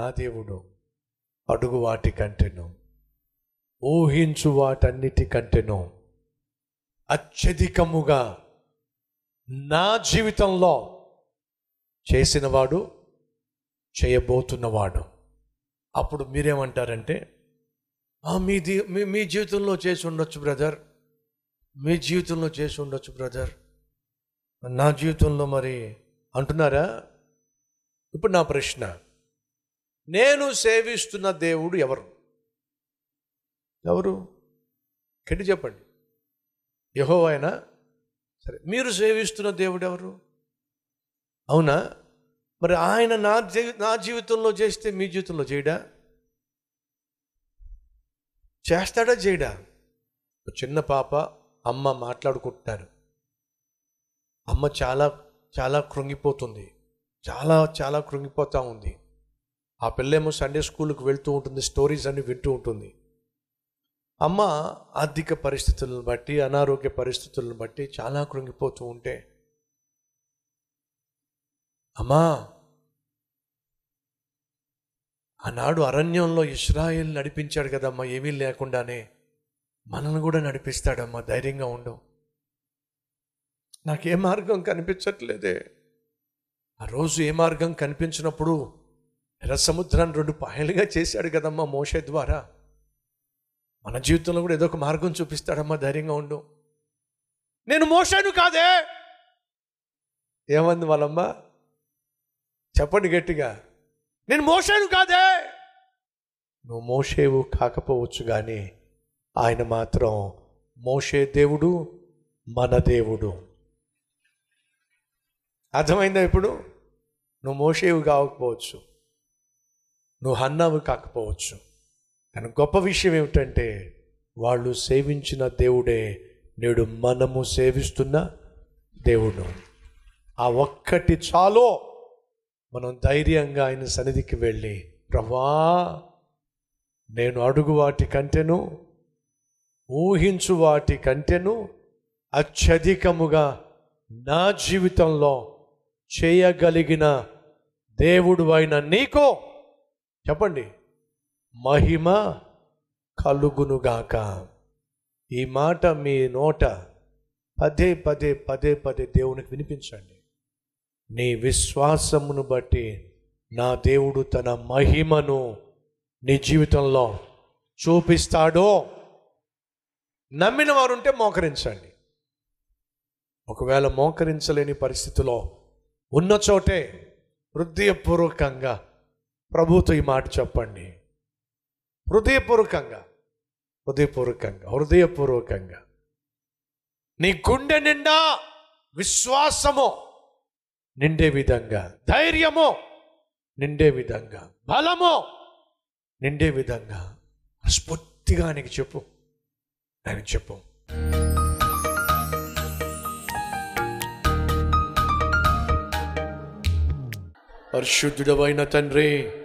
నా దేవుడు అడుగు వాటి కంటెను ఊహించు వాటన్నిటి కంటెను అత్యధికముగా నా జీవితంలో చేసినవాడు చేయబోతున్నవాడు. అప్పుడు మీరేమంటారంటే మీ దీ మీ మీ జీవితంలో చేసి ఉండొచ్చు బ్రదర్. మీ జీవితంలో చేసి ఉండొచ్చు బ్రదర్. నా జీవితంలో మరి అంటున్నారా? ఇప్పుడు నా ప్రశ్న. నేను సేవిస్తున్న దేవుడు ఎవరు? ఎవరు? గట్టి చెప్పండి. యహో అయినా సరే మీరు సేవిస్తున్న దేవుడు ఎవరు? అవునా? మరి ఆయన నా నా జీవితంలో చేస్తే మీ జీవితంలో చేయడా? చేస్తాడా చేయడా? ఒక చిన్న పాప అమ్మ మాట్లాడుకుంటున్నారు. అమ్మ చాలా చాలా కృంగిపోతుంది. చాలా చాలా కృంగిపోతూ ఉంది. ఆ పిల్లేమో సండే స్కూల్కి వెళ్తూ ఉంటుంది స్టోరీస్ అన్ని వింటూ ఉంటుంది. అమ్మ ఆర్థిక పరిస్థితులను బట్టి అనారోగ్య పరిస్థితులను బట్టి చాలా కృంగిపోతూ ఉంటే అమ్మా ఆనాడు అరణ్యంలో ఇస్రాయేల్ నడిపించాడు కదమ్మా ఏమీ లేకుండానే మనల్ని కూడా నడిపిస్తాడమ్మా ధైర్యంగా ఉండు. నాకే మార్గం కనిపించట్లేదే. ఆ రోజు ఏ మార్గం కనిపించినప్పుడు ఎర్ర సముద్రాన్ని రెండు పాయలుగా చేశాడు కదమ్మా మోషే ద్వారా. మన జీవితంలో కూడా ఏదో ఒక మార్గం చూపిస్తాడమ్మా ధైర్యంగా ఉండు. నేను మోసాను కాదే! ఏమంది వాళ్ళమ్మ? చెప్పండి గట్టిగా. నేను మోసాను కాదే! నువ్వు మోషేవు కాకపోవచ్చు కానీ ఆయన మాత్రం మోషే దేవుడు మన దేవుడు. అర్థమైందా ఇప్పుడు? నువ్వు మోషేవు కాకపోవచ్చు. నువ్వు హన్నావు కాకపోవచ్చు. కానీ గొప్ప విషయం ఏమిటంటే వాళ్ళు సేవించిన దేవుడే నేడు మనము సేవిస్తున్న దేవుడు. ఆ ఒక్కటి చాలో. మనం ధైర్యంగా ఆయన సన్నిధికి వెళ్ళి ప్రభా నేను అడుగు వాటి కంటేను ఊహించు వాటి కంటెను అత్యధికముగా నా జీవితంలో చేయగలిగిన దేవుడు అయిన నీకో చెప్పండి. మహిమ కలుగునుగాక. ఈ మాట మీ నోట పదే పదే పదే పదే దేవునికి వినిపించండి. నీ విశ్వాసమును బట్టి నా దేవుడు తన మహిమను నీ జీవితంలో చూపిస్తాడో? నమ్మిన వారుంటే మోకరించండి. ఒకవేళ మోకరించలేని పరిస్థితిలో ఉన్న చోటే హృదయపూర్వకంగా ప్రభుతో ఈ మాట చెప్పండి. హృదయపూర్వకంగా హృదయపూర్వకంగా హృదయపూర్వకంగా. నీ గుండె నిండా విశ్వాసము నిండే విధంగా ధైర్యము నిండే విధంగా బలము నిండే విధంగా. స్ఫూర్తిగా నీకు చెప్పు. ఆయన చెప్పు. పరిశుద్ధుడవైన తండ్రి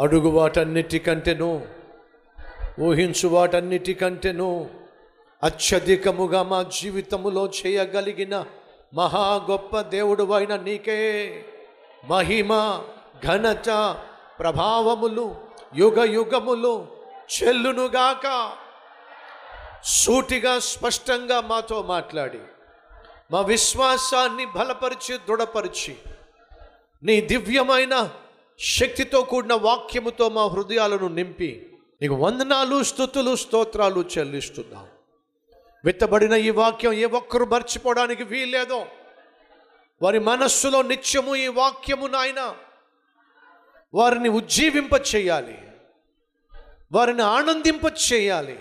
అడుగు వాటన్నిటికంటేను ఊహించు వాటన్నిటికంటేను అత్యధికముగా మా జీవితములో చేయగలిగిన మహా గొప్ప దేవుడు అయిన నీకే. మహిమ ఘనత ప్రభావములు యుగ యుగములు చెల్లునుగాక. సూటిగా స్పష్టంగా మాతో మాట్లాడి మా విశ్వాసాన్ని బలపరిచి దృఢపరిచి నీ దివ్యమైన శక్తితో కూడిన వాక్యముతో మా హృదయాలను నింపి నీకు వందనాలు స్థుతులు స్తోత్రాలు చెల్లిస్తున్నాం. విత్తబడిన ఈ వాక్యం ఏ ఒక్కరు మర్చిపోవడానికి వీల్లేదో. వారి మనస్సులో నిత్యము ఈ వాక్యము నాయన. వారిని ఉజ్జీవింప చేయాలి. వారిని ఆనందింప చేయాలి.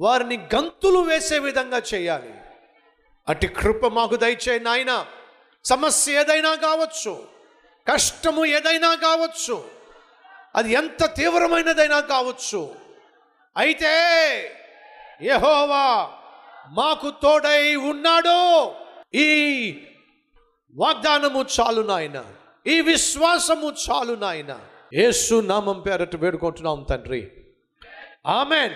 వారిని గంతులు వేసే విధంగా చేయాలి. అటు కృప మాకు దయచే నాయన. సమస్య ఏదైనా కావచ్చు. కష్టము ఏదైనా కావచ్చు. అది ఎంత తీవ్రమైనదైనా కావచ్చు. అయితే యహోవా మాకు తోడై ఉన్నాడు. ఈ వాగ్దానము చాలు నాయన. ఈ విశ్వాసము చాలు నాయన. యేసు నామం పేరట వేడుకుంటున్నాం తండ్రి. ఆమెన్.